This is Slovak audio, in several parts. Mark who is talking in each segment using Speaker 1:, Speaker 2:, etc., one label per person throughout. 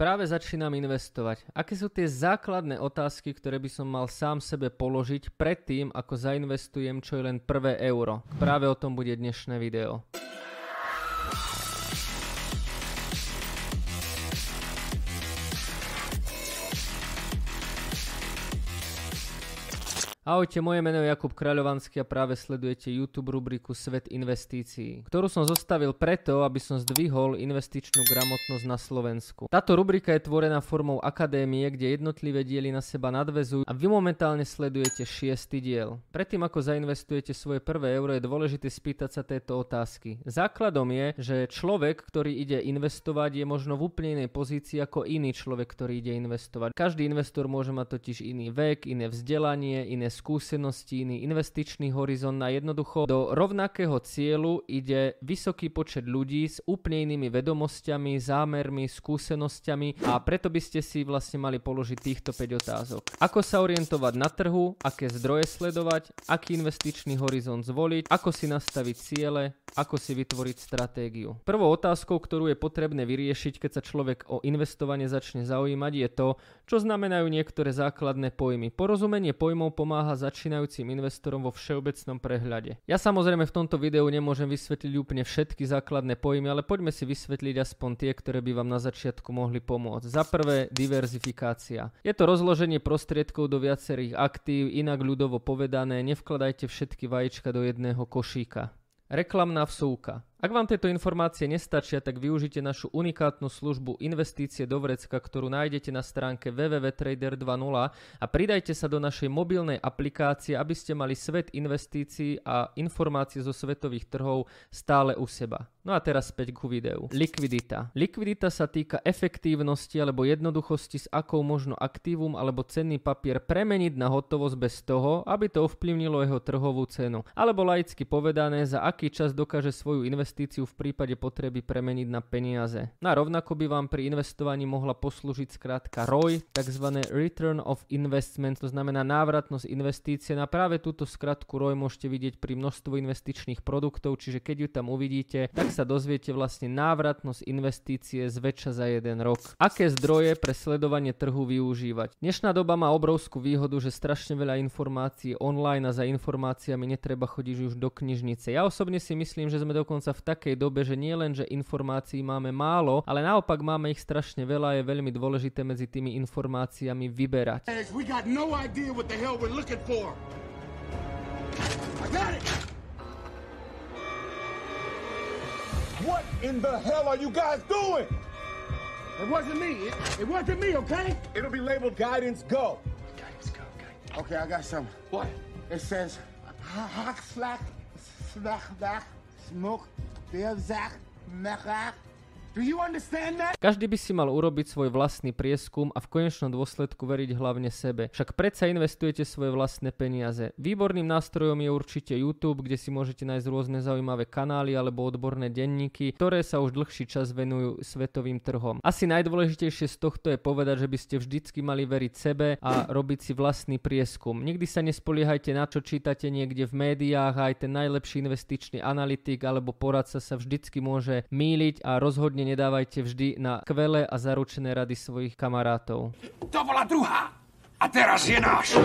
Speaker 1: Práve začínam investovať. Aké sú tie základné otázky, ktoré by som mal sám sebe položiť predtým, ako zainvestujem čo je len prvé euro? Práve o tom bude dnešné video. Ahojte, moje meno je Jakub Kráľovanský a práve sledujete YouTube rubriku Svet investícií, ktorú som zostavil preto, aby som zdvihol investičnú gramotnosť na Slovensku. Táto rubrika je tvorená formou akadémie, kde jednotlivé diely na seba nadvezujú a vy momentálne sledujete šiestý diel. Predtým ako zainvestujete svoje prvé euro je dôležité spýtať sa tieto otázky. Základom je, že človek, ktorý ide investovať je možno v úplne inej pozícii ako iný človek, ktorý ide investovať. Každý investor môže mať totiž iný vek, iné vzdelanie, iné skúsenosti, iný investičný horizont a jednoducho do rovnakého cieľu ide vysoký počet ľudí s úplne inými vedomosťami, zámermi, skúsenosťami a preto by ste si vlastne mali položiť týchto 5 otázok. Ako sa orientovať na trhu, aké zdroje sledovať, aký investičný horizont zvoliť, ako si nastaviť ciele, ako si vytvoriť stratégiu. Prvou otázkou, ktorú je potrebné vyriešiť, keď sa človek o investovanie začne zaujímať, je to, čo znamenajú niektoré základné pojmy. Porozumenie pojmov pomáha začínajúcim investorom vo všeobecnom prehľade. Ja samozrejme v tomto videu nemôžem vysvetliť úplne všetky základné pojmy, ale poďme si vysvetliť aspoň tie, ktoré by vám na začiatku mohli pomôcť. Za prvé, diverzifikácia. Je to rozloženie prostriedkov do viacerých aktív, inak ľudovo povedané, nevkladajte všetky vajíčka do jedného košíka. Reklamná vsúka. Ak vám tieto informácie nestačia, tak využite našu unikátnu službu Investície do vrecka, ktorú nájdete na stránke www.trader 2.0 a pridajte sa do našej mobilnej aplikácie, aby ste mali svet investícií a informácie zo svetových trhov stále u seba. No a teraz späť ku videu. Likvidita. Likvidita sa týka efektívnosti alebo jednoduchosti, s akou možno aktívum alebo cenný papier premeniť na hotovosť bez toho, aby to ovplyvnilo jeho trhovú cenu. Alebo laicky povedané, za aký čas dokáže svoju investíciu v prípade potreby premeniť na peniaze. No a rovnako by vám pri investovaní mohla poslúžiť skrátka ROI, tzv. Return of Investment, to znamená návratnosť investície. Na práve túto skratku ROI môžete vidieť pri množstvu investičných produktov, čiže keď ju tam uvidíte, tak sa dozviete vlastne návratnosť investície zväčša za jeden rok. Aké zdroje pre sledovanie trhu využívať? Dnešná doba má obrovskú výhodu, že strašne veľa informácií online a za informáciami netreba chodiť už do knižnice. Ja osobne si myslím, že sme dokonca v takej dobe, že nie len, že informácií máme málo, ale naopak máme ich strašne veľa a je veľmi dôležité medzi tými informáciami vyberať. No What in the hell are you guys doing? It wasn't me. It, it wasn't me, okay? It'll be labeled guidance go. Guidance go, okay. Okay, I got some. What? It says, hack, slack, slack, slack, smoke, Bevzach, Mechach, Každý by si mal urobiť svoj vlastný prieskum a v konečnom dôsledku veriť hlavne sebe. Však predsa investujete svoje vlastné peniaze. Výborným nástrojom je určite YouTube, kde si môžete nájsť rôzne zaujímavé kanály alebo odborné denníky, ktoré sa už dlhší čas venujú svetovým trhom. Asi najdôležitejšie z tohto je povedať, že by ste vždycky mali veriť sebe a robiť si vlastný prieskum. Nikdy sa nespoliehajte na čo čítate niekde v médiách aj ten najlepší investičný analytik alebo poradca sa vždycky môže míliť a rozhodne rozhodne nedávajte vždy na kvelé a zaručené rady svojich kamarátov. To bola druhá a teraz je náš.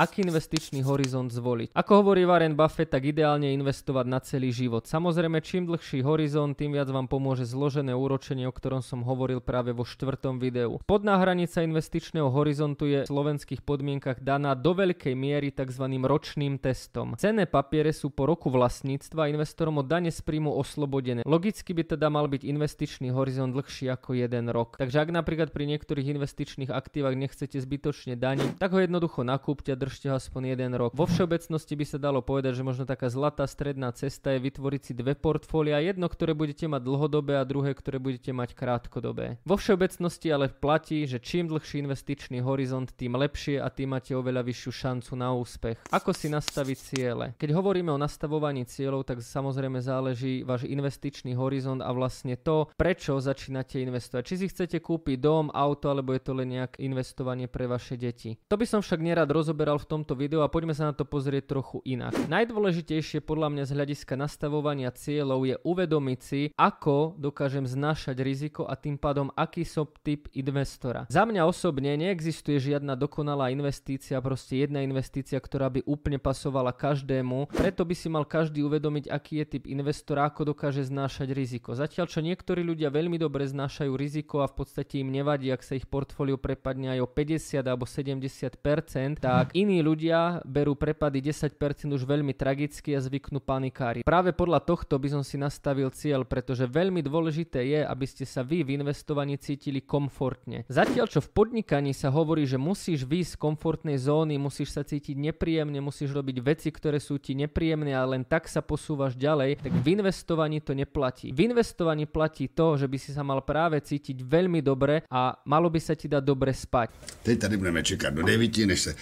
Speaker 1: Aký investičný horizont zvoliť. Ako hovorí Warren Buffett, tak ideálne investovať na celý život. Samozrejme, čím dlhší horizont, tým viac vám pomôže zložené úročenie, o ktorom som hovoril práve vo štvrtom videu. Podná hranica investičného horizontu je v slovenských podmienkach daná do veľkej miery tzv. ročným testom. Cenné papiere sú po roku vlastníctva investorom od dane z príjmu oslobodené. Logicky by teda mal byť investičný horizont dlhší ako jeden rok. Takže ak napríklad pri niektorých investičných aktívach nechcete zbytočne daniť, tak ho jednoducho nakúpte a držte ho aspoň jeden rok. Vo všeobecnosti by sa dalo povedať, že možno taká zlatá stredná cesta je vytvoriť si dve portfólia, jedno, ktoré budete mať dlhodobé a druhé, ktoré budete mať krátkodobé. Vo všeobecnosti ale platí, že čím dlhší investičný horizont, tým lepšie a tým máte oveľa vyššiu šancu na úspech. Ako si nastaviť ciele? Keď hovoríme o nastavovaní cieľov, tak samozrejme záleží váš investičný horizont a vlastne to, prečo začínate investovať. Či si chcete kúpiť dom, auto, alebo je to len nejaké investovanie pre vaše deti. To by som však nerad rozoberal v tomto videu a poďme sa na to pozrieť trochu inak. Najdôležitejšie podľa mňa z hľadiska nastavovania cieľov je uvedomiť si, ako dokážem znašať riziko a tým pádom aký som typ investora. Za mňa osobne neexistuje žiadna dokonalá investícia, proste jedna investícia, ktorá by úplne pasovala každému, preto by si mal každý uvedomiť, aký je typ investora, ako dokáže znášať riziko. Zatiaľ, čo niektorí ľudia veľmi dobre znášajú riziko a v podstate im nevadí, ak sa ich portfólio prepadne aj o 50 alebo 70%, tak iní ľudia berú prepady 10% už veľmi tragicky a zvyknú panikári. Práve podľa tohto by som si nastavil cieľ, pretože veľmi dôležité je, aby ste sa vy v investovaní cítili komfortne. Zatiaľ, čo v podnikaní sa hovorí, že musíš výjsť z komfortnej zóny, musíš sa cítiť nepríjemne, musíš robiť veci, ktoré sú ti nepríjemné a len tak sa posúvaš ďalej, tak v investovaní to neplatí. V investovaní platí to, že by si sa mal práve cítiť veľmi dobre a malo by sa ti dať dobre spať.
Speaker 2: Teď tady budeme čekať do 9, než sa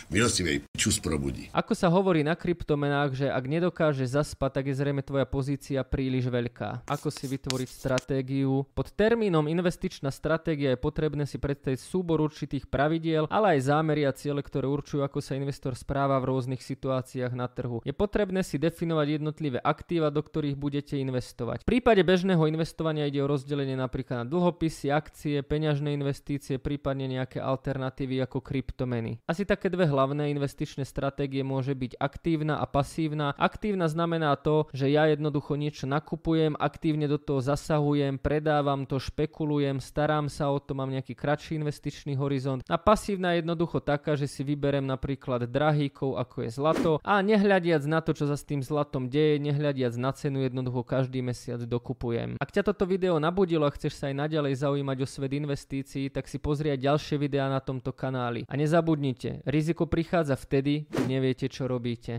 Speaker 2: milostivej čus probudí.
Speaker 1: Ako sa hovorí na kryptomenách, že ak nedokáže zaspať, tak je zrejme tvoja pozícia príliš veľká. Ako si vytvoriť stratégiu? Pod termínom investičná stratégia je potrebné si predstaviť súbor určitých pravidiel, ale aj zámery a ciele, ktoré určujú, ako sa investor správa v rôznych situáciách na trhu. Je potrebné si definovať jednotlivé aktíva, do ktorých budete investovať. V prípade bežného investovania ide o rozdelenie napríklad na dlhopisy, akcie, peňažné investície, prípadne nejaké alternatívy ako kryptomeny. Asi také dve hlavné investičné stratégie môže byť aktívna a pasívna. Aktívna znamená to, že ja jednoducho niečo nakupujem, aktívne do toho zasahujem, predávam to, špekulujem, starám sa o to, mám nejaký kratší investičný horizont. A pasívna je jednoducho taká, že si vyberem napríklad drahíkov, ako je zlato a nehľadiac na to, čo sa s tým zlatom deje, nehľadiac na cenu, jednoducho každý mesiac dokupujem. Ak ťa toto video nabudilo a chceš sa aj naďalej zaujímať o svet investícií, tak si pozri aj ďalšie videá na tomto kanáli. A nezabudnite, riziko prichádza vtedy, keď neviete, čo robíte.